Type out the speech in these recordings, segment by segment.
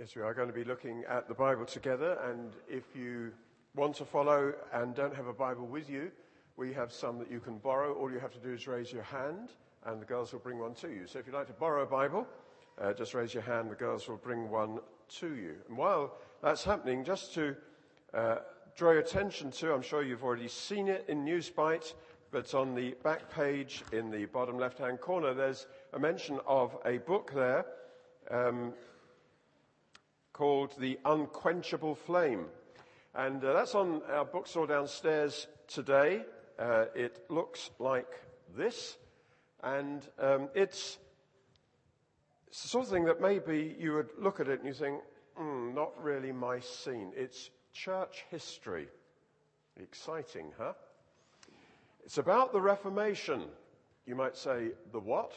Yes, we are going to be looking at the Bible together, and if you want to follow and don't have a Bible with you, we have some that you can borrow. All you have to do is raise your hand, and the girls will bring one to you. So if you'd like to borrow a Bible, uh, just raise your hand, the girls will bring one to you. And while that's happening, just to uh, draw your attention to, I'm sure you've already seen it in Newsbite, but on the back page in the bottom left hand corner, there's a mention of a book there. Um, called The Unquenchable Flame. And uh, that's on our bookstore downstairs today. Uh, it looks like this. And um, it's, it's, the sort of thing that maybe you would look at it and you think, mm, not really my scene. It's church history. Exciting, huh? It's about the Reformation. You might say, the what?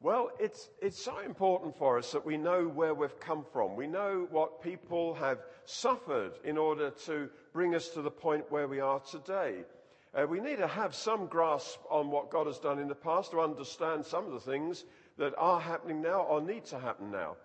Well, it's, it's so important for us that we know where we've come from. We know what people have suffered in order to bring us to the point where we are today. Uh, we need to have some grasp on what God has done in the past to understand some of the things that are happening now or need to happen now.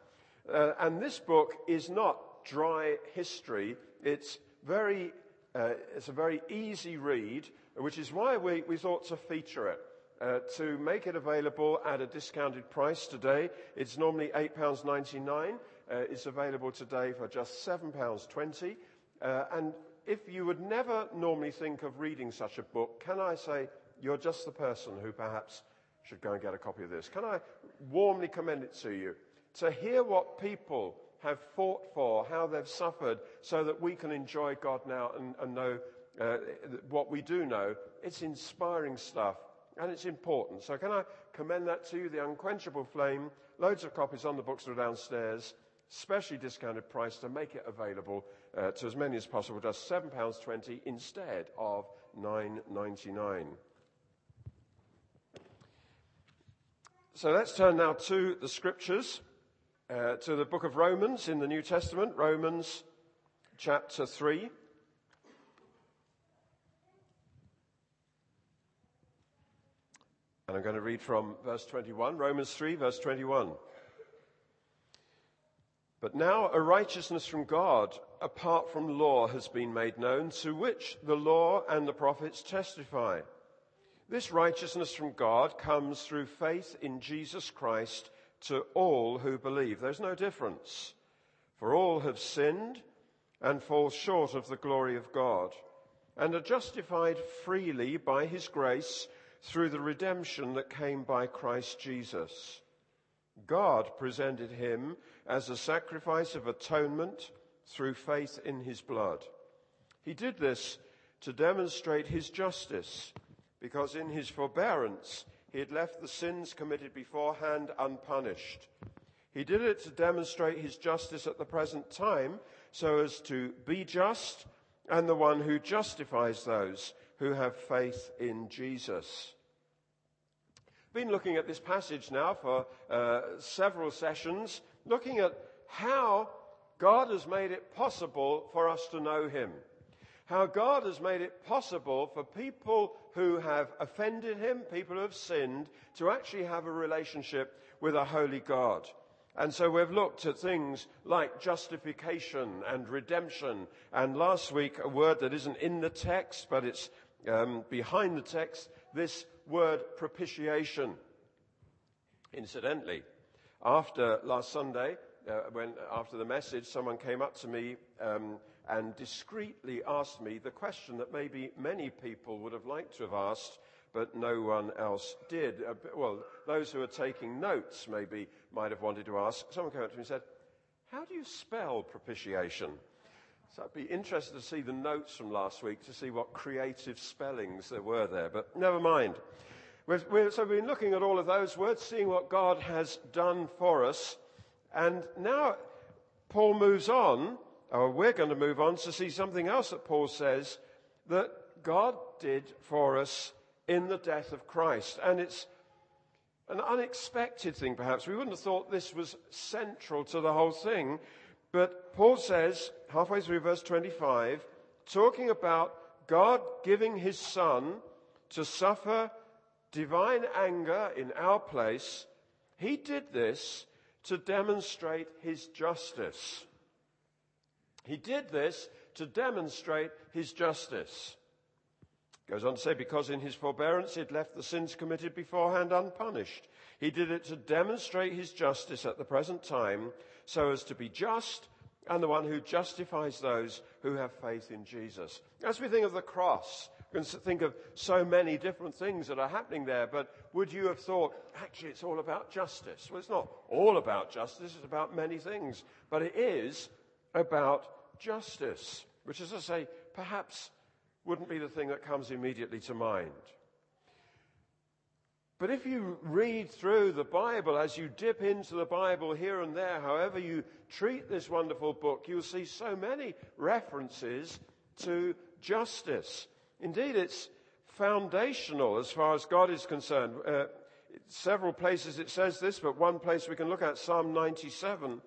Uh, and this book is not dry history. It's very, uh, it's a very easy read, which is why we, we thought to feature it uh, to make it available at a discounted price today. It's normally £8.99. Uh, it's available today for just £7.20. Uh, and if you would never normally think of reading such a book, can I say you're just the person who perhaps should go and get a copy of this? Can I warmly commend it to you? To hear what people have fought for, how they've suffered, so that we can enjoy God now and, and know uh, what we do know. It's inspiring stuff and it's important. So can I commend that to you, The Unquenchable Flame? Loads of copies on the bookstore downstairs, specially discounted price to make it available uh, to as many as possible, just £7.20 instead of $9.99. So let's turn now to the scriptures, uh, to the book of Romans in the New Testament, Romans chapter 3. And I'm going to read from verse 21, Romans 3, verse 21. But now a righteousness from God, apart from law, has been made known, to which the law and the prophets testify. This righteousness from God comes through faith in Jesus Christ to all who believe. There's no difference. For all have sinned and fall short of the glory of God, and are justified freely by his grace through the redemption that came by Christ Jesus. God presented him as a sacrifice of atonement through faith in his blood. He did this to demonstrate his justice, because in his forbearance he had left the sins committed beforehand unpunished. He did it to demonstrate his justice at the present time, so as to be just and the one who justifies those who have faith in Jesus. Been looking at this passage now for uh, several sessions, looking at how God has made it possible for us to know Him. How God has made it possible for people who have offended Him, people who have sinned, to actually have a relationship with a holy God. And so we've looked at things like justification and redemption. And last week, a word that isn't in the text, but it's um, behind the text, this word propitiation. Incidentally, after last Sunday, uh, when after the message, someone came up to me um, and discreetly asked me the question that maybe many people would have liked to have asked, but no one else did. Uh, well, those who are taking notes maybe might have wanted to ask. Someone came up to me and said, "How do you spell propitiation?" So I'd be interested to see the notes from last week to see what creative spellings there were there, but never mind. We've, we've, so we've been looking at all of those words, seeing what God has done for us. And now Paul moves on, or we're going to move on to see something else that Paul says that God did for us in the death of Christ. And it's an unexpected thing, perhaps. We wouldn't have thought this was central to the whole thing. But Paul says, halfway through verse 25, talking about God giving his son to suffer divine anger in our place, he did this to demonstrate his justice. He did this to demonstrate his justice. Goes on to say, because in his forbearance he'd left the sins committed beforehand unpunished. He did it to demonstrate his justice at the present time, so as to be just and the one who justifies those who have faith in Jesus. As we think of the cross, we can think of so many different things that are happening there, but would you have thought, actually, it's all about justice? Well, it's not all about justice, it's about many things, but it is about justice, which, as I say, perhaps wouldn't be the thing that comes immediately to mind. But if you read through the Bible, as you dip into the Bible here and there, however you treat this wonderful book, you'll see so many references to justice. Indeed, it's foundational as far as God is concerned. Uh, several places it says this, but one place we can look at Psalm 97.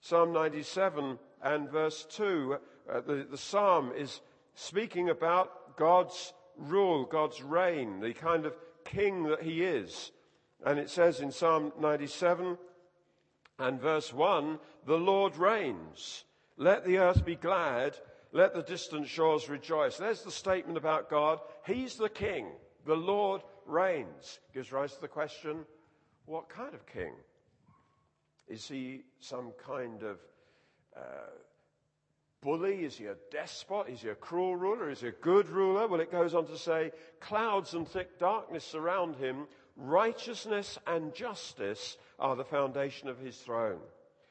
Psalm 97 and verse 2. Uh, the, the psalm is speaking about God's rule, God's reign, the kind of king that he is. And it says in Psalm 97 and verse 1 The Lord reigns. Let the earth be glad. Let the distant shores rejoice. There's the statement about God. He's the king. The Lord reigns. Gives rise to the question what kind of king? Is he some kind of uh, bully? Is he a despot? Is he a cruel ruler? Is he a good ruler? Well, it goes on to say, clouds and thick darkness surround him. Righteousness and justice are the foundation of his throne.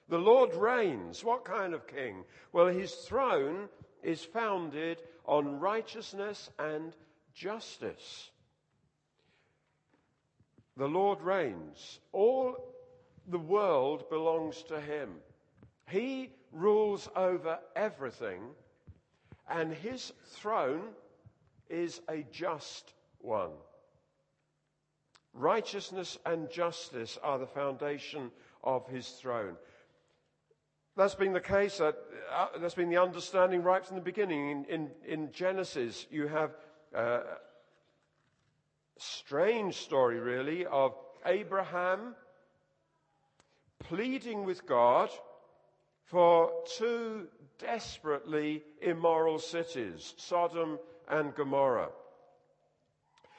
The Lord reigns. What kind of king? Well, his throne is founded on righteousness and justice. The Lord reigns. All the world belongs to him. He rules over everything, and his throne is a just one. Righteousness and justice are the foundation of his throne. That's been the case, uh, that's been the understanding right from the beginning. In, in, in Genesis, you have uh, a strange story, really, of Abraham pleading with God for two desperately immoral cities, Sodom and Gomorrah.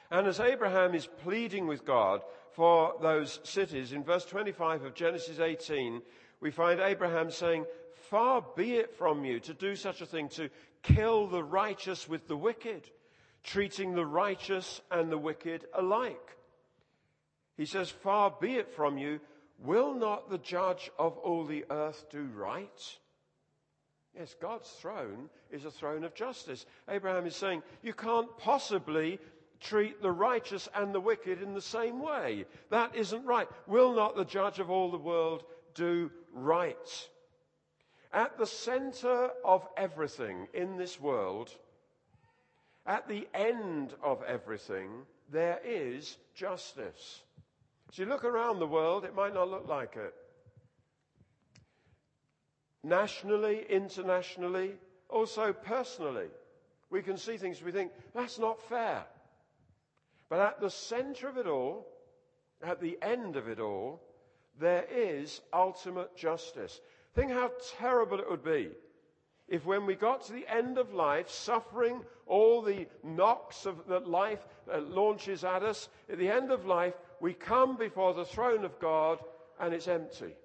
And as Abraham is pleading with God for those cities, in verse 25 of Genesis 18, we find Abraham saying, Far be it from you to do such a thing, to kill the righteous with the wicked, treating the righteous and the wicked alike. He says, Far be it from you Will not the judge of all the earth do right? Yes, God's throne is a throne of justice. Abraham is saying, you can't possibly treat the righteous and the wicked in the same way. That isn't right. Will not the judge of all the world do right? At the center of everything in this world, at the end of everything, there is justice. As you look around the world, it might not look like it. Nationally, internationally, also personally, we can see things we think, that's not fair. But at the center of it all, at the end of it all, there is ultimate justice. Think how terrible it would be if when we got to the end of life, suffering all the knocks of, that life uh, launches at us, at the end of life, we come before the throne of God and it's empty.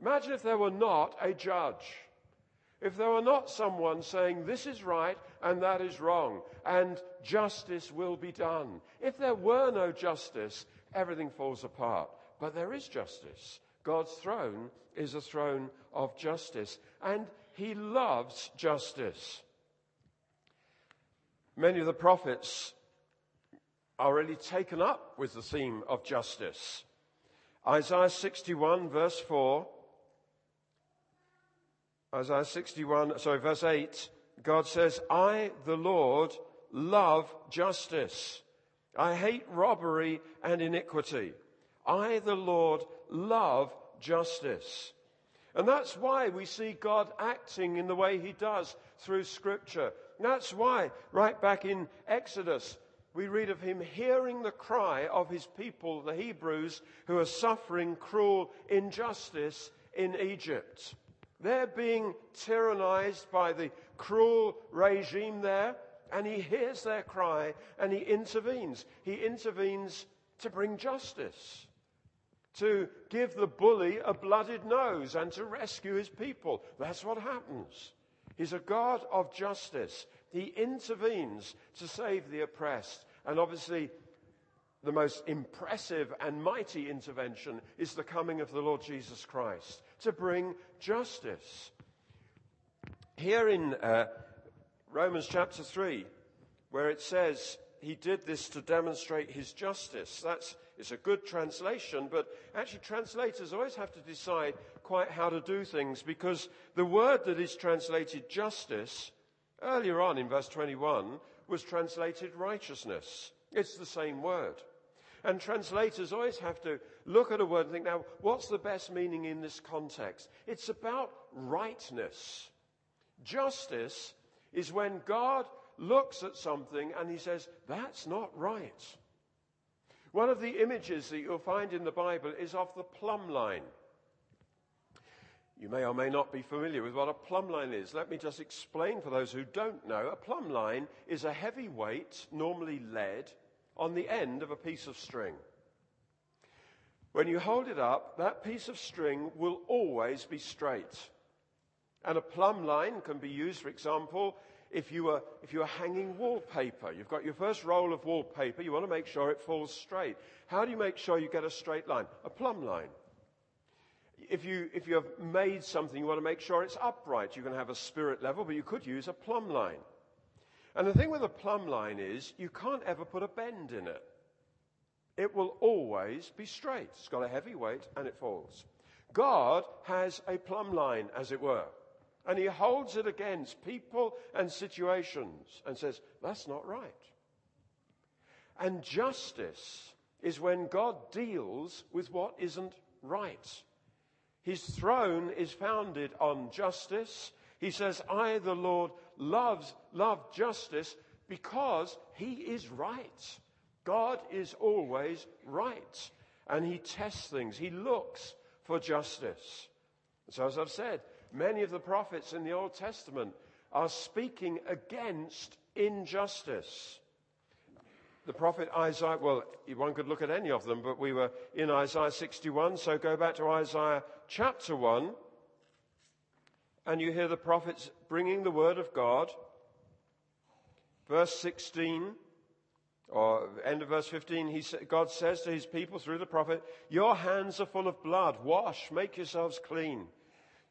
Imagine if there were not a judge. If there were not someone saying this is right and that is wrong and justice will be done. If there were no justice, everything falls apart. But there is justice. God's throne is a throne of justice and he loves justice. Many of the prophets are really taken up with the theme of justice. Isaiah 61, verse 4. Isaiah 61, sorry, verse 8, God says, I, the Lord, love justice. I hate robbery and iniquity. I, the Lord, love justice. And that's why we see God acting in the way he does through Scripture. That's why, right back in Exodus, we read of him hearing the cry of his people, the Hebrews, who are suffering cruel injustice in Egypt. They're being tyrannized by the cruel regime there, and he hears their cry and he intervenes. He intervenes to bring justice, to give the bully a blooded nose, and to rescue his people. That's what happens. He's a God of justice. He intervenes to save the oppressed. And obviously, the most impressive and mighty intervention is the coming of the Lord Jesus Christ to bring justice. Here in uh, Romans chapter 3, where it says, He did this to demonstrate His justice. That's it's a good translation, but actually, translators always have to decide quite how to do things because the word that is translated justice earlier on in verse 21 was translated righteousness. It's the same word. And translators always have to look at a word and think, now, what's the best meaning in this context? It's about rightness. Justice is when God looks at something and he says, that's not right. One of the images that you'll find in the Bible is of the plumb line. You may or may not be familiar with what a plumb line is. Let me just explain for those who don't know. A plumb line is a heavy weight, normally lead, on the end of a piece of string. When you hold it up, that piece of string will always be straight. And a plumb line can be used, for example, if you are, if you are hanging wallpaper. You've got your first roll of wallpaper, you want to make sure it falls straight. How do you make sure you get a straight line? A plumb line. If you, if you have made something, you want to make sure it's upright. You can have a spirit level, but you could use a plumb line. And the thing with a plumb line is you can't ever put a bend in it. It will always be straight. It's got a heavy weight and it falls. God has a plumb line, as it were. And he holds it against people and situations and says, that's not right. And justice is when God deals with what isn't right. His throne is founded on justice. He says, I, the Lord, loves, love justice because he is right. God is always right. And he tests things. He looks for justice. So as I've said, many of the prophets in the Old Testament are speaking against injustice. The prophet Isaiah, well, one could look at any of them, but we were in Isaiah 61, so go back to Isaiah chapter 1, and you hear the prophets bringing the word of God. Verse 16, or end of verse 15, he, God says to his people through the prophet, Your hands are full of blood. Wash, make yourselves clean.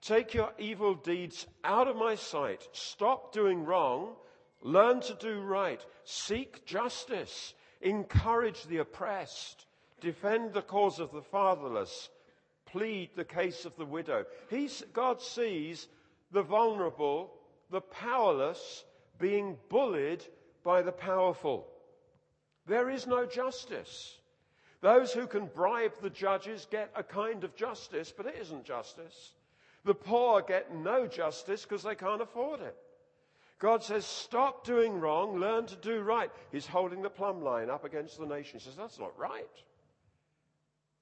Take your evil deeds out of my sight. Stop doing wrong. Learn to do right. Seek justice. Encourage the oppressed. Defend the cause of the fatherless. Plead the case of the widow. He's, God sees the vulnerable, the powerless being bullied by the powerful. There is no justice. Those who can bribe the judges get a kind of justice, but it isn't justice. The poor get no justice because they can't afford it. God says, stop doing wrong, learn to do right. He's holding the plumb line up against the nation. He says, that's not right.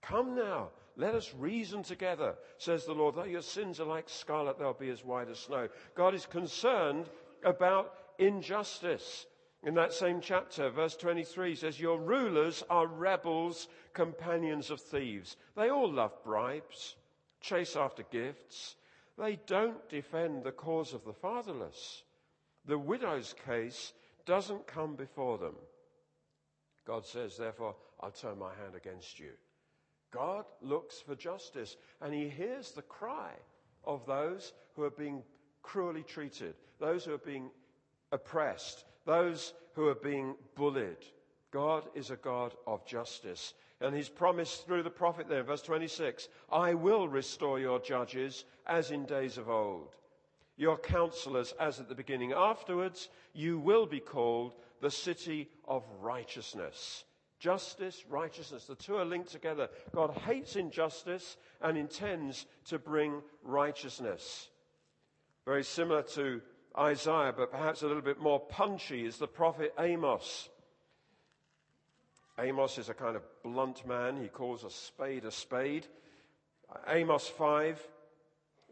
Come now, let us reason together, says the Lord. Though your sins are like scarlet, they'll be as white as snow. God is concerned about injustice. In that same chapter, verse 23 says, Your rulers are rebels, companions of thieves. They all love bribes chase after gifts. They don't defend the cause of the fatherless. The widow's case doesn't come before them. God says, therefore, I'll turn my hand against you. God looks for justice and he hears the cry of those who are being cruelly treated, those who are being oppressed, those who are being bullied. God is a God of justice. And he's promised through the prophet there, verse 26, I will restore your judges as in days of old, your counselors as at the beginning. Afterwards, you will be called the city of righteousness. Justice, righteousness, the two are linked together. God hates injustice and intends to bring righteousness. Very similar to Isaiah, but perhaps a little bit more punchy, is the prophet Amos. Amos is a kind of blunt man. He calls a spade a spade. Amos 5,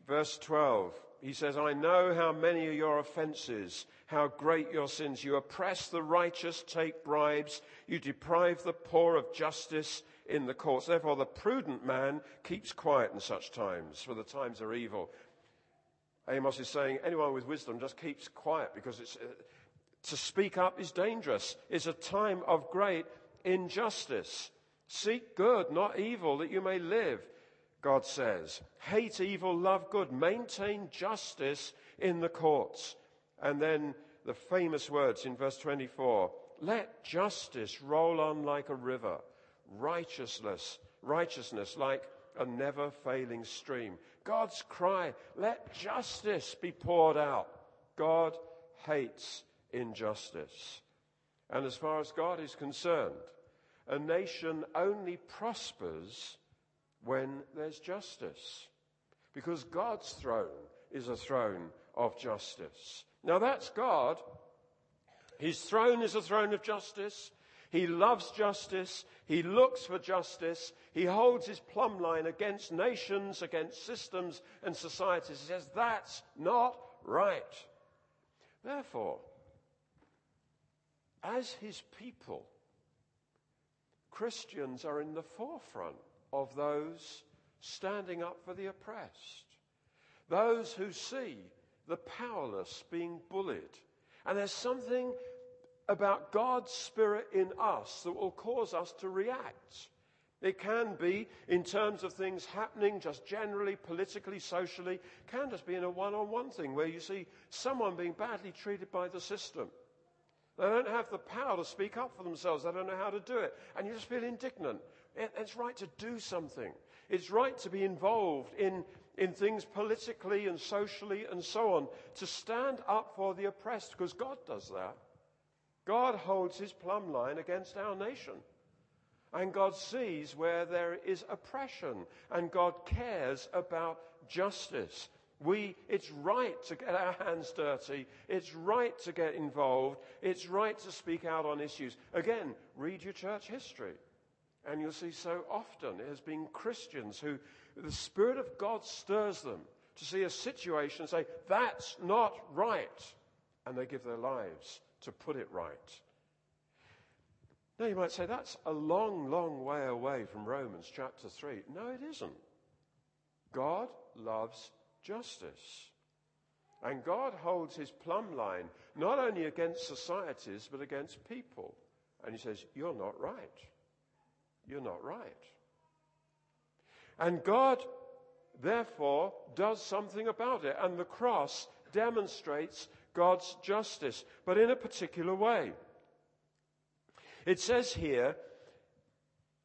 verse 12. He says, I know how many are your offenses, how great your sins. You oppress the righteous, take bribes. You deprive the poor of justice in the courts. Therefore, the prudent man keeps quiet in such times, for the times are evil. Amos is saying anyone with wisdom just keeps quiet because it's, uh, to speak up is dangerous. It's a time of great injustice. Seek good, not evil, that you may live, God says. Hate evil, love good. Maintain justice in the courts. And then the famous words in verse 24 let justice roll on like a river, righteousness, righteousness like a never failing stream. God's cry, let justice be poured out. God hates injustice. And as far as God is concerned, a nation only prospers when there's justice. Because God's throne is a throne of justice. Now that's God. His throne is a throne of justice. He loves justice. He looks for justice. He holds his plumb line against nations, against systems and societies. He says, that's not right. Therefore, as his people, Christians are in the forefront of those standing up for the oppressed, those who see the powerless being bullied. And there's something about God's Spirit in us that will cause us to react. It can be in terms of things happening just generally, politically, socially, it can just be in a one on one thing where you see someone being badly treated by the system. They don't have the power to speak up for themselves. They don't know how to do it. And you just feel indignant. It's right to do something. It's right to be involved in, in things politically and socially and so on, to stand up for the oppressed, because God does that. God holds his plumb line against our nation. And God sees where there is oppression, and God cares about justice. We, it's right to get our hands dirty. It's right to get involved. It's right to speak out on issues. Again, read your church history. And you'll see so often it has been Christians who the Spirit of God stirs them to see a situation and say, that's not right. And they give their lives to put it right. Now you might say, that's a long, long way away from Romans chapter 3. No, it isn't. God loves justice. And God holds his plumb line not only against societies, but against people. And he says, You're not right. You're not right. And God, therefore, does something about it. And the cross demonstrates God's justice, but in a particular way. It says here,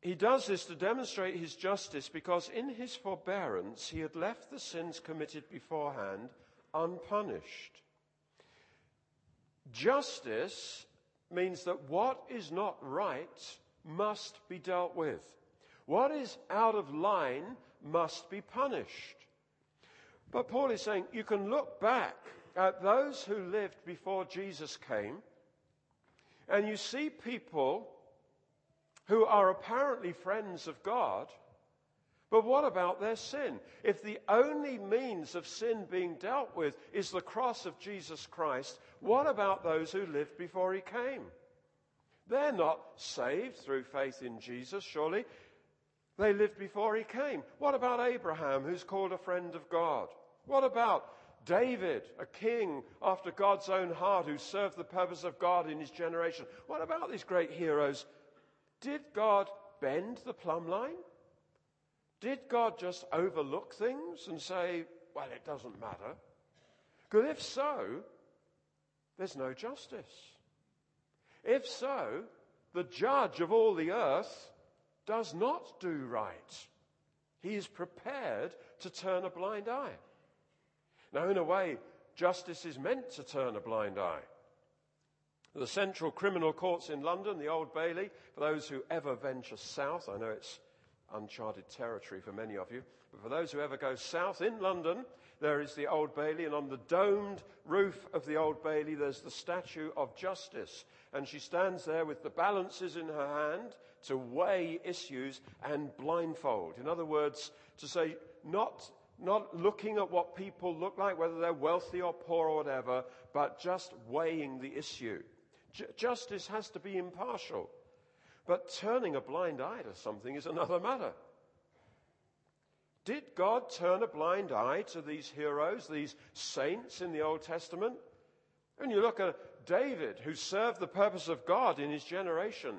he does this to demonstrate his justice because in his forbearance he had left the sins committed beforehand unpunished. Justice means that what is not right must be dealt with. What is out of line must be punished. But Paul is saying you can look back at those who lived before Jesus came and you see people who are apparently friends of God, but what about their sin? If the only means of sin being dealt with is the cross of Jesus Christ, what about those who lived before he came? They're not saved through faith in Jesus, surely. They lived before he came. What about Abraham, who's called a friend of God? What about David, a king after God's own heart who served the purpose of God in his generation. What about these great heroes? Did God bend the plumb line? Did God just overlook things and say, well, it doesn't matter? Because if so, there's no justice. If so, the judge of all the earth does not do right. He is prepared to turn a blind eye. Now, in a way, justice is meant to turn a blind eye. The Central Criminal Courts in London, the Old Bailey, for those who ever venture south, I know it's uncharted territory for many of you. But for those who ever go south in London, there is the Old Bailey, and on the domed roof of the Old Bailey, there's the statue of Justice. And she stands there with the balances in her hand to weigh issues and blindfold. In other words, to say, not, not looking at what people look like, whether they're wealthy or poor or whatever, but just weighing the issue. J- justice has to be impartial. But turning a blind eye to something is another matter. Did God turn a blind eye to these heroes, these saints in the Old Testament? When you look at David, who served the purpose of God in his generation,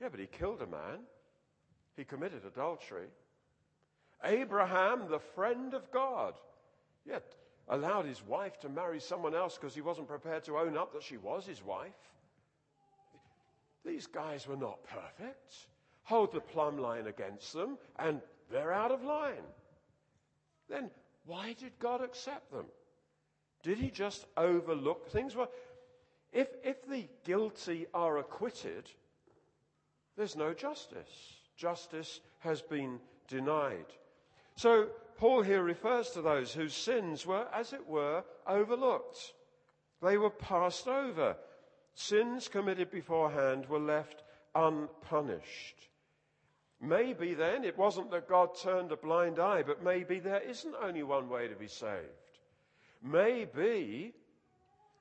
yeah, but he killed a man. He committed adultery. Abraham, the friend of God, yet allowed his wife to marry someone else because he wasn't prepared to own up that she was his wife. These guys were not perfect. Hold the plumb line against them, and they're out of line then why did God accept them? Did he just overlook things? Well, if, if the guilty are acquitted, there's no justice. Justice has been denied. So Paul here refers to those whose sins were, as it were, overlooked. They were passed over. Sins committed beforehand were left unpunished. Maybe then it wasn't that God turned a blind eye, but maybe there isn't only one way to be saved. Maybe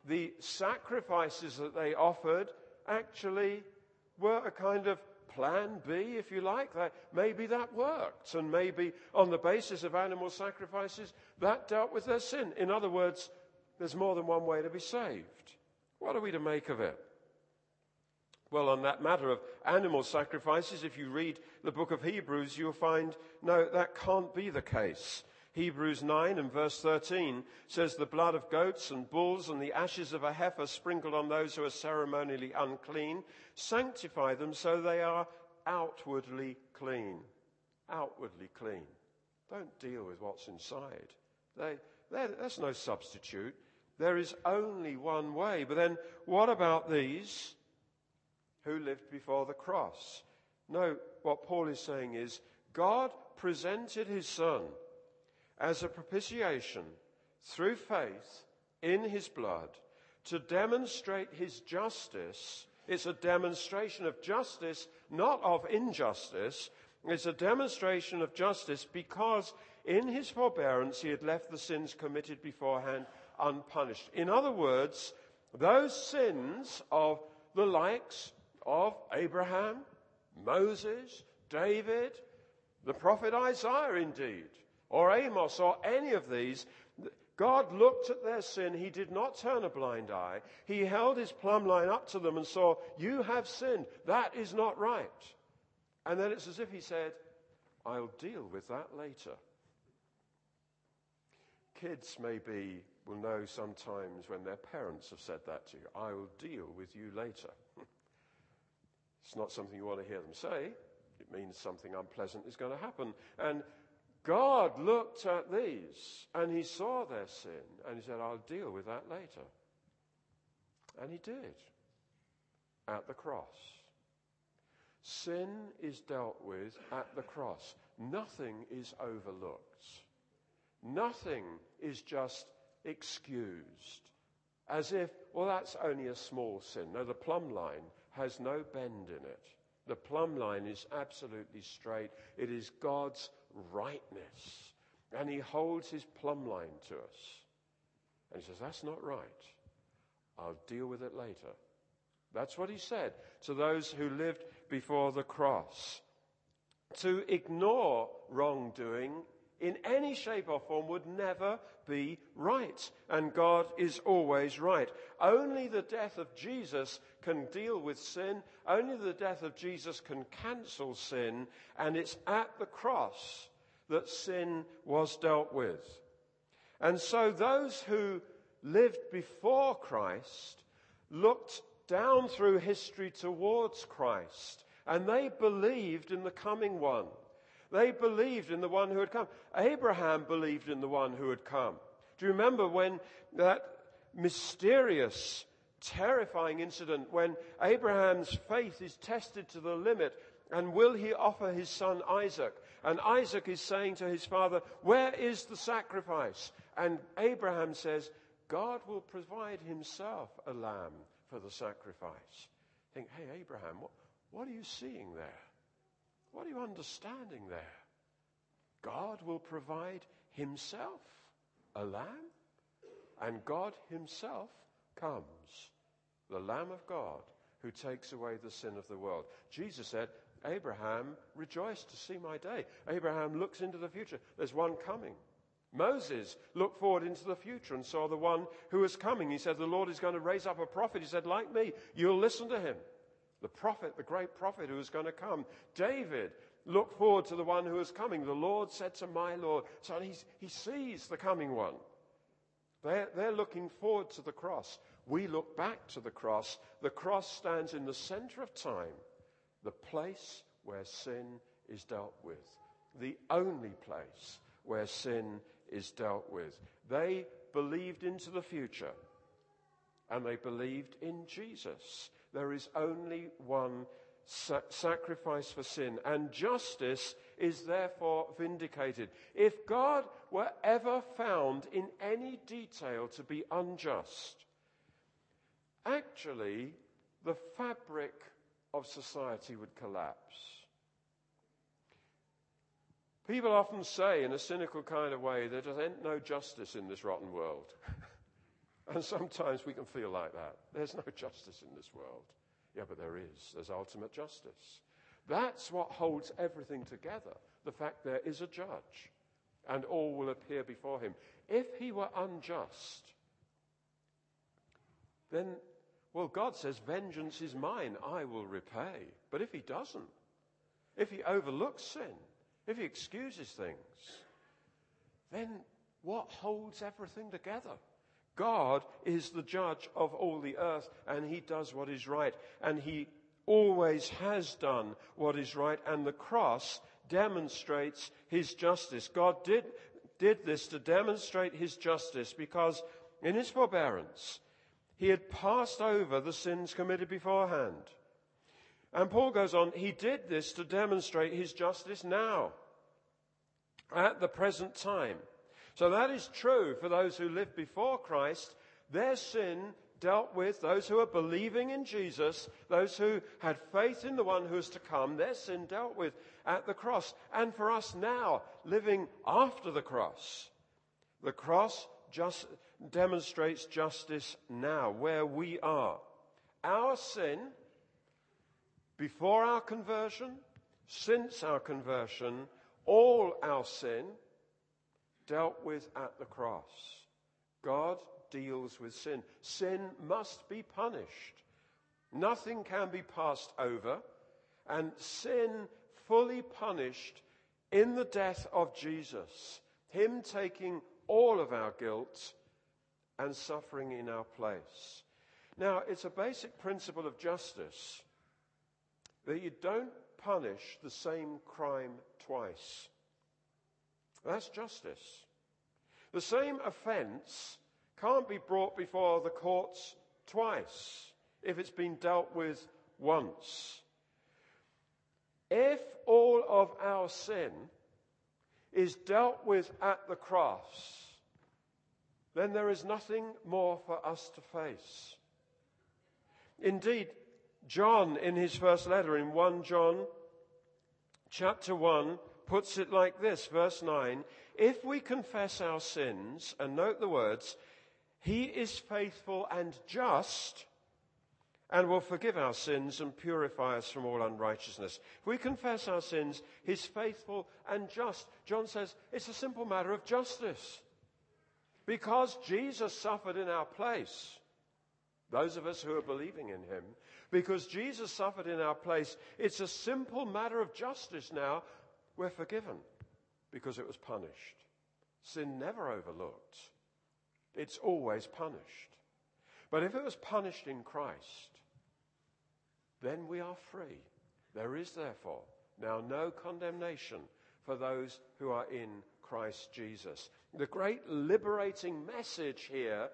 the sacrifices that they offered actually were a kind of plan B, if you like. That maybe that worked, and maybe on the basis of animal sacrifices, that dealt with their sin. In other words, there's more than one way to be saved. What are we to make of it? Well, on that matter of animal sacrifices, if you read the book of Hebrews, you'll find no, that can't be the case. Hebrews 9 and verse 13 says, The blood of goats and bulls and the ashes of a heifer sprinkled on those who are ceremonially unclean sanctify them so they are outwardly clean. Outwardly clean. Don't deal with what's inside. They, that's no substitute. There is only one way. But then, what about these? who lived before the cross. No, what Paul is saying is God presented his son as a propitiation through faith in his blood to demonstrate his justice. It's a demonstration of justice, not of injustice. It's a demonstration of justice because in his forbearance he had left the sins committed beforehand unpunished. In other words, those sins of the likes of Abraham, Moses, David, the prophet Isaiah, indeed, or Amos, or any of these. God looked at their sin. He did not turn a blind eye. He held his plumb line up to them and saw, You have sinned. That is not right. And then it's as if he said, I'll deal with that later. Kids maybe will know sometimes when their parents have said that to you, I will deal with you later. It's not something you want to hear them say. It means something unpleasant is going to happen. And God looked at these and he saw their sin and he said, I'll deal with that later. And he did at the cross. Sin is dealt with at the cross. Nothing is overlooked. Nothing is just excused as if, well, that's only a small sin. No, the plumb line has no bend in it. The plumb line is absolutely straight. It is God's rightness. And He holds His plumb line to us. And He says, That's not right. I'll deal with it later. That's what He said to those who lived before the cross. To ignore wrongdoing in any shape or form would never be right. And God is always right. Only the death of Jesus can deal with sin. Only the death of Jesus can cancel sin. And it's at the cross that sin was dealt with. And so those who lived before Christ looked down through history towards Christ and they believed in the coming one. They believed in the one who had come. Abraham believed in the one who had come. Do you remember when that mysterious, terrifying incident when Abraham's faith is tested to the limit and will he offer his son Isaac? And Isaac is saying to his father, Where is the sacrifice? And Abraham says, God will provide himself a lamb for the sacrifice. Think, hey, Abraham, what, what are you seeing there? What are you understanding there? God will provide himself a lamb, and God himself comes, the Lamb of God who takes away the sin of the world. Jesus said, Abraham rejoiced to see my day. Abraham looks into the future. There's one coming. Moses looked forward into the future and saw the one who was coming. He said, The Lord is going to raise up a prophet. He said, Like me, you'll listen to him. The prophet, the great prophet who is going to come. David looked forward to the one who is coming. The Lord said to my Lord. So he sees the coming one. They're, they're looking forward to the cross. We look back to the cross. The cross stands in the center of time, the place where sin is dealt with, the only place where sin is dealt with. They believed into the future and they believed in Jesus. There is only one sa- sacrifice for sin, and justice is therefore vindicated. If God were ever found in any detail to be unjust, actually the fabric of society would collapse. People often say, in a cynical kind of way, there ain't no justice in this rotten world. and sometimes we can feel like that. There's no justice in this world. Yeah, but there is. There's ultimate justice. That's what holds everything together the fact there is a judge and all will appear before him. If he were unjust, then, well, God says, Vengeance is mine, I will repay. But if he doesn't, if he overlooks sin, if he excuses things, then what holds everything together? God is the judge of all the earth and he does what is right and he always has done what is right and the cross demonstrates his justice. God did, did this to demonstrate his justice because in his forbearance he had passed over the sins committed beforehand. And Paul goes on, he did this to demonstrate his justice now, at the present time. So that is true for those who lived before Christ. Their sin dealt with, those who are believing in Jesus, those who had faith in the one who is to come, their sin dealt with at the cross. And for us now, living after the cross, the cross just demonstrates justice now, where we are. Our sin, before our conversion, since our conversion, all our sin dealt with at the cross. God deals with sin. Sin must be punished. Nothing can be passed over. And sin fully punished in the death of Jesus. Him taking all of our guilt and suffering in our place. Now, it's a basic principle of justice that you don't punish the same crime twice. That's justice. The same offence can't be brought before the courts twice if it's been dealt with once. If all of our sin is dealt with at the cross, then there is nothing more for us to face. Indeed, John, in his first letter, in 1 John chapter 1, puts it like this, verse 9 If we confess our sins, and note the words, He is faithful and just and will forgive our sins and purify us from all unrighteousness. If we confess our sins, He's faithful and just. John says it's a simple matter of justice. Because Jesus suffered in our place, those of us who are believing in Him, because Jesus suffered in our place, it's a simple matter of justice now. We're forgiven because it was punished. Sin never overlooked. It's always punished. But if it was punished in Christ, then we are free. There is therefore now no condemnation for those who are in Christ Jesus. The great liberating message here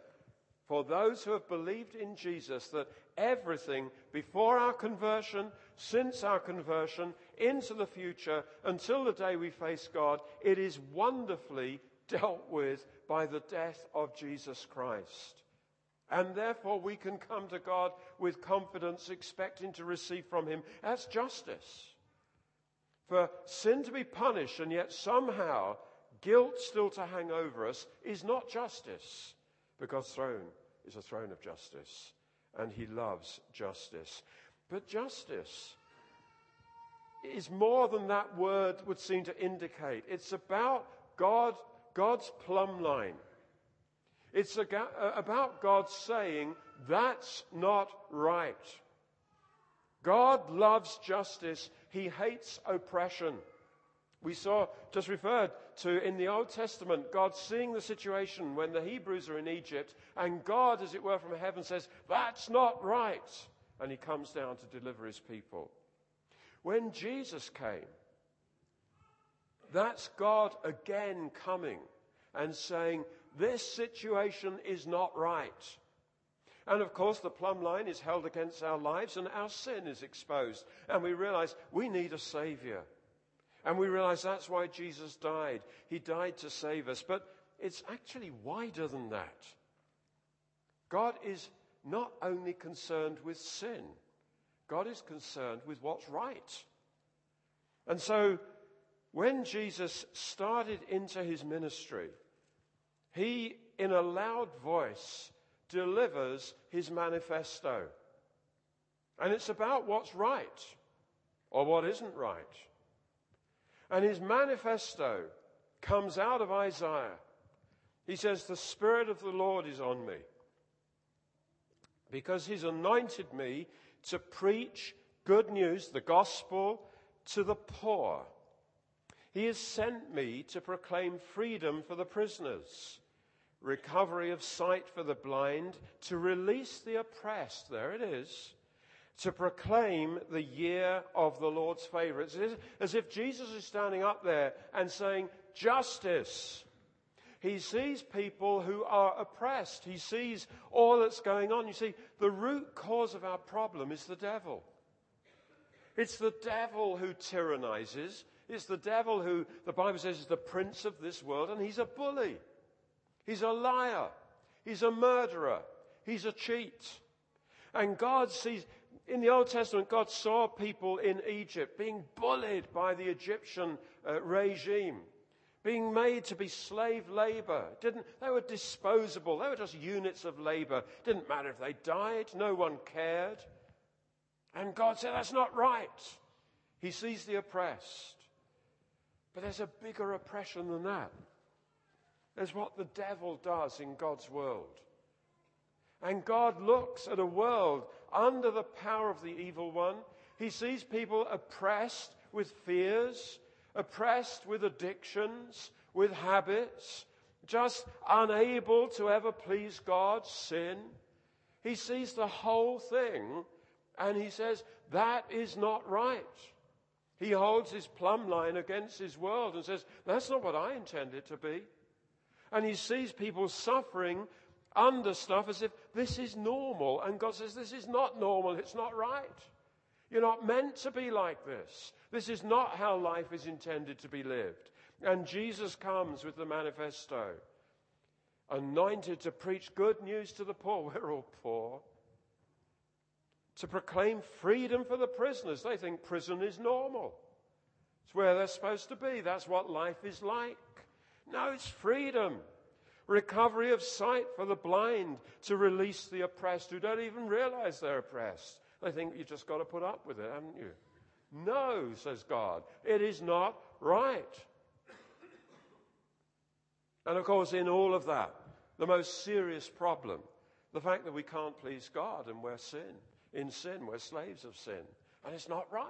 for those who have believed in Jesus that everything before our conversion, since our conversion, into the future until the day we face God, it is wonderfully dealt with by the death of Jesus Christ. And therefore we can come to God with confidence, expecting to receive from Him. as justice. For sin to be punished and yet somehow guilt still to hang over us is not justice, because throne is a throne of justice, and He loves justice. But justice is more than that word would seem to indicate. It's about God, God's plumb line. It's uh, about God saying, that's not right. God loves justice. He hates oppression. We saw, just referred to in the Old Testament, God seeing the situation when the Hebrews are in Egypt, and God, as it were, from heaven says, That's not right. And he comes down to deliver his people. When Jesus came, that's God again coming and saying, This situation is not right. And of course, the plumb line is held against our lives and our sin is exposed. And we realize we need a Savior. And we realize that's why Jesus died. He died to save us. But it's actually wider than that. God is not only concerned with sin, God is concerned with what's right. And so, when Jesus started into his ministry, he, in a loud voice, delivers his manifesto. And it's about what's right or what isn't right. And his manifesto comes out of Isaiah. He says, The Spirit of the Lord is on me because he's anointed me to preach good news, the gospel, to the poor. He has sent me to proclaim freedom for the prisoners recovery of sight for the blind, to release the oppressed, there it is, to proclaim the year of the Lord's favor. It's as if Jesus is standing up there and saying, Justice. He sees people who are oppressed. He sees all that's going on. You see, the root cause of our problem is the devil. It's the devil who tyrannizes. It's the devil who, the Bible says, is the prince of this world, and he's a bully. He's a liar. He's a murderer. He's a cheat. And God sees, in the Old Testament, God saw people in Egypt being bullied by the Egyptian uh, regime, being made to be slave labor. Didn't, they were disposable. They were just units of labor. Didn't matter if they died. No one cared. And God said, that's not right. He sees the oppressed. But there's a bigger oppression than that. There's what the devil does in God's world. And God looks at a world under the power of the evil one. He sees people oppressed with fears, oppressed with addictions, with habits, just unable to ever please God, sin. He sees the whole thing and he says, that is not right. He holds his plumb line against his world and says, that's not what I intend it to be and he sees people suffering under stuff as if this is normal. And God says, This is not normal. It's not right. You're not meant to be like this. This is not how life is intended to be lived. And Jesus comes with the manifesto, anointed to preach good news to the poor. We're all poor. To proclaim freedom for the prisoners. They think prison is normal. It's where they're supposed to be. That's what life is like. No, it's freedom. Recovery of sight for the blind to release the oppressed who don't even realize they're oppressed. They think you just got to put up with it, haven't you? No, says God. It is not right. And of course, in all of that, the most serious problem, the fact that we can't please God and we're sin. In sin, we're slaves of sin. And it's not right.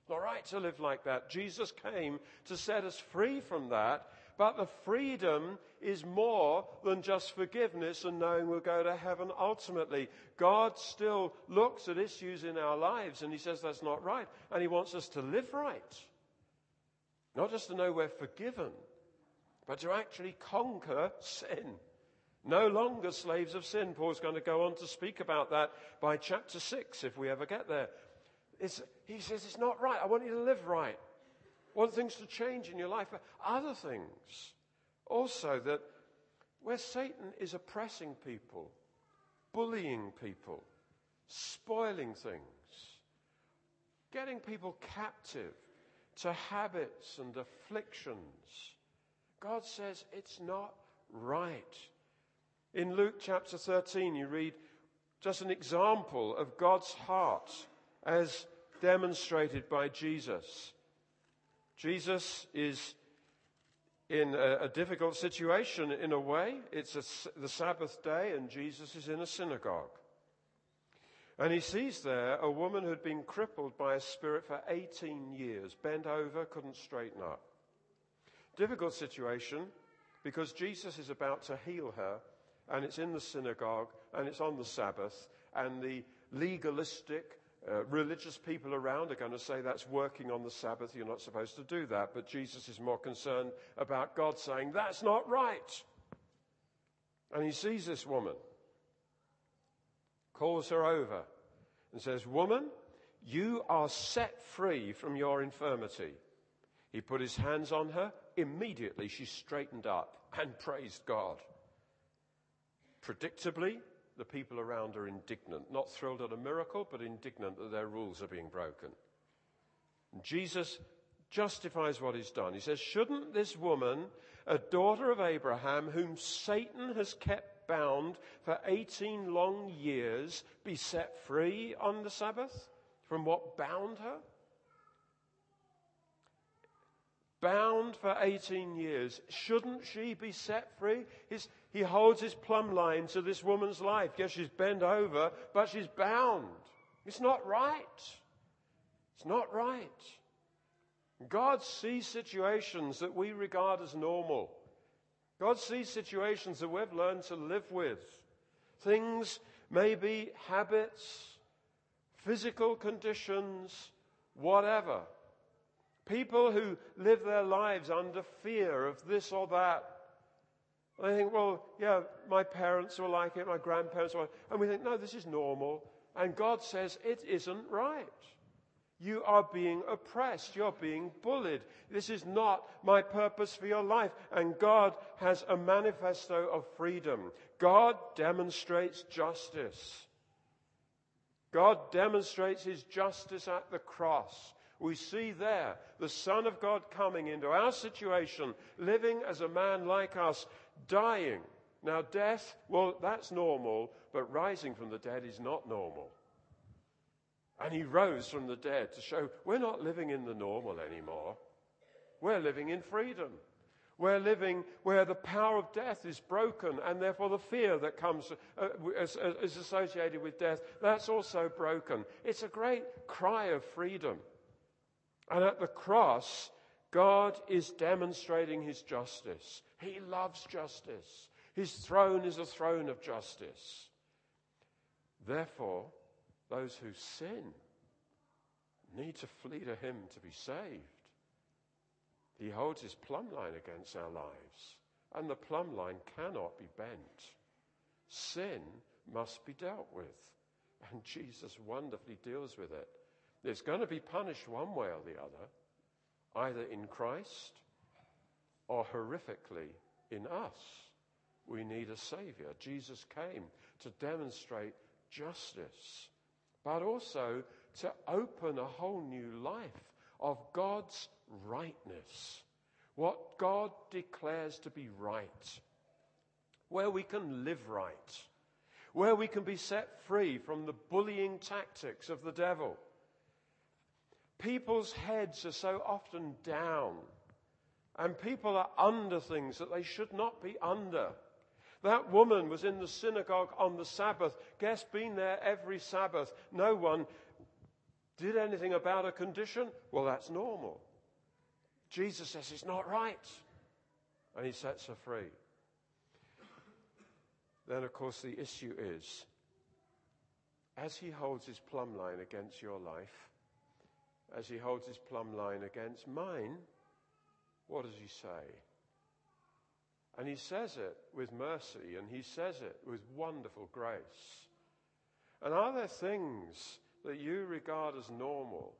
It's not right to live like that. Jesus came to set us free from that but the freedom is more than just forgiveness and knowing we'll go to heaven ultimately. God still looks at issues in our lives and He says that's not right. And He wants us to live right. Not just to know we're forgiven, but to actually conquer sin. No longer slaves of sin. Paul's going to go on to speak about that by chapter 6 if we ever get there. It's, he says, It's not right. I want you to live right. Want things to change in your life. But other things also that where Satan is oppressing people, bullying people, spoiling things, getting people captive to habits and afflictions, God says it's not right. In Luke chapter 13, you read just an example of God's heart as demonstrated by Jesus. Jesus is in a, a difficult situation in a way. It's a, the Sabbath day, and Jesus is in a synagogue. And he sees there a woman who'd been crippled by a spirit for 18 years, bent over, couldn't straighten up. Difficult situation because Jesus is about to heal her, and it's in the synagogue, and it's on the Sabbath, and the legalistic, uh, religious people around are going to say that's working on the Sabbath, you're not supposed to do that. But Jesus is more concerned about God saying, that's not right. And he sees this woman, calls her over, and says, Woman, you are set free from your infirmity. He put his hands on her. Immediately she straightened up and praised God. Predictably, the people around are indignant, not thrilled at a miracle, but indignant that their rules are being broken. And Jesus justifies what he's done. He says, Shouldn't this woman, a daughter of Abraham, whom Satan has kept bound for 18 long years, be set free on the Sabbath from what bound her? Bound for 18 years. Shouldn't she be set free? His, he holds his plumb line to this woman's life. Yes, she's bent over, but she's bound. It's not right. It's not right. God sees situations that we regard as normal. God sees situations that we've learned to live with. Things, maybe habits, physical conditions, whatever. People who live their lives under fear of this or that. They think, well, yeah, my parents were like it, my grandparents were like it. And we think, no, this is normal. And God says it isn't right. You are being oppressed. You're being bullied. This is not my purpose for your life. And God has a manifesto of freedom. God demonstrates justice. God demonstrates his justice at the cross we see there the Son of God coming into our situation, living as a man like us, dying. Now, death, well, that's normal, but rising from the dead is not normal. And he rose from the dead to show we're not living in the normal anymore. We're living in freedom. We're living where the power of death is broken, and therefore the fear that comes uh, is, is associated with death, that's also broken. It's a great cry of freedom. And at the cross, God is demonstrating his justice. He loves justice. His throne is a throne of justice. Therefore, those who sin need to flee to him to be saved. He holds his plumb line against our lives, and the plumb line cannot be bent. Sin must be dealt with, and Jesus wonderfully deals with it. It's going to be punished one way or the other, either in Christ or horrifically in us. We need a Savior. Jesus came to demonstrate justice, but also to open a whole new life of God's rightness. What God declares to be right, where we can live right, where we can be set free from the bullying tactics of the devil People's heads are so often down, and people are under things that they should not be under. That woman was in the synagogue on the Sabbath. Guess been there every Sabbath. No one did anything about her condition. Well, that's normal. Jesus says it's not right. And he sets her free. Then, of course, the issue is as he holds his plumb line against your life, as he holds his plumb line against mine, what does he say? And he says it with mercy and he says it with wonderful grace. And are there things that you regard as normal.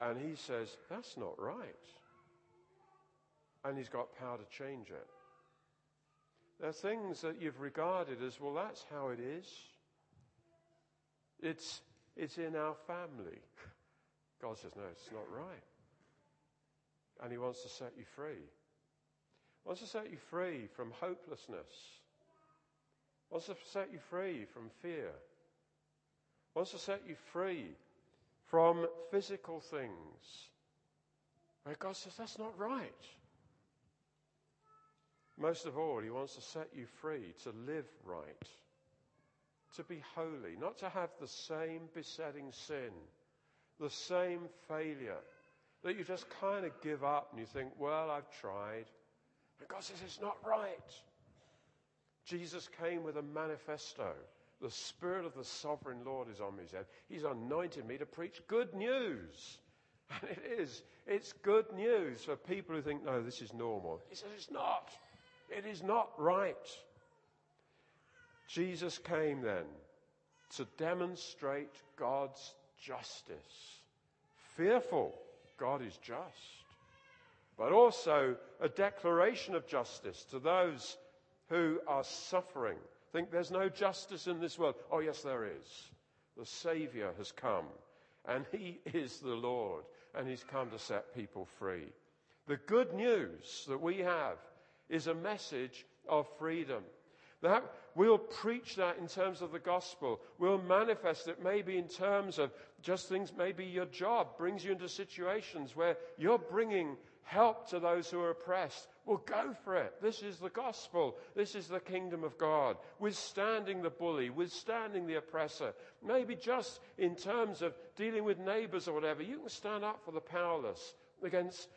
And he says, that's not right. And he's got power to change it. There are things that you've regarded as, well, that's how it is. It's, it's in our family. God says, no, it's not right. And he wants to set you free. He wants to set you free from hopelessness. He wants to set you free from fear. He wants to set you free from physical things. Where God says, that's not right. Most of all, he wants to set you free to live right, to be holy, not to have the same besetting sin, the same failure that you just kind of give up and you think, well, I've tried. And God says, it's not right. Jesus came with a manifesto. The Spirit of the Sovereign Lord is on me, he said. He's anointed me to preach good news. And it is. It's good news for people who think, no, this is normal. He says, it's not. It is not right. Jesus came then to demonstrate God's justice. Fearful, God is just. But also a declaration of justice to those who are suffering. Think there's no justice in this world. Oh, yes, there is. The Savior has come, and He is the Lord, and He's come to set people free. The good news that we have is a message of freedom. That we'll preach that in terms of the gospel. We'll manifest it maybe in terms of just things, maybe your job brings you into situations where you're bringing help to those who are oppressed. Well, go for it. This is the gospel. This is the kingdom of God. Withstanding the bully, withstanding the oppressor. Maybe just in terms of dealing with neighbors or whatever, you can stand up for the powerless against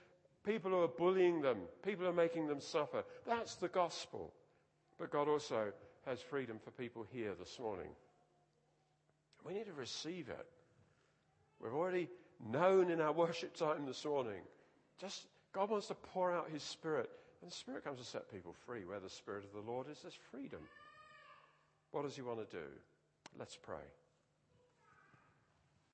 people who are bullying them, people who are making them suffer. That's the gospel. But God also has freedom for people here this morning. We need to receive it. We've already known in our worship time this morning. Just God wants to pour out His Spirit. And the Spirit comes to set people free. Where the Spirit of the Lord is, there's freedom. What does He want to do? Let's pray.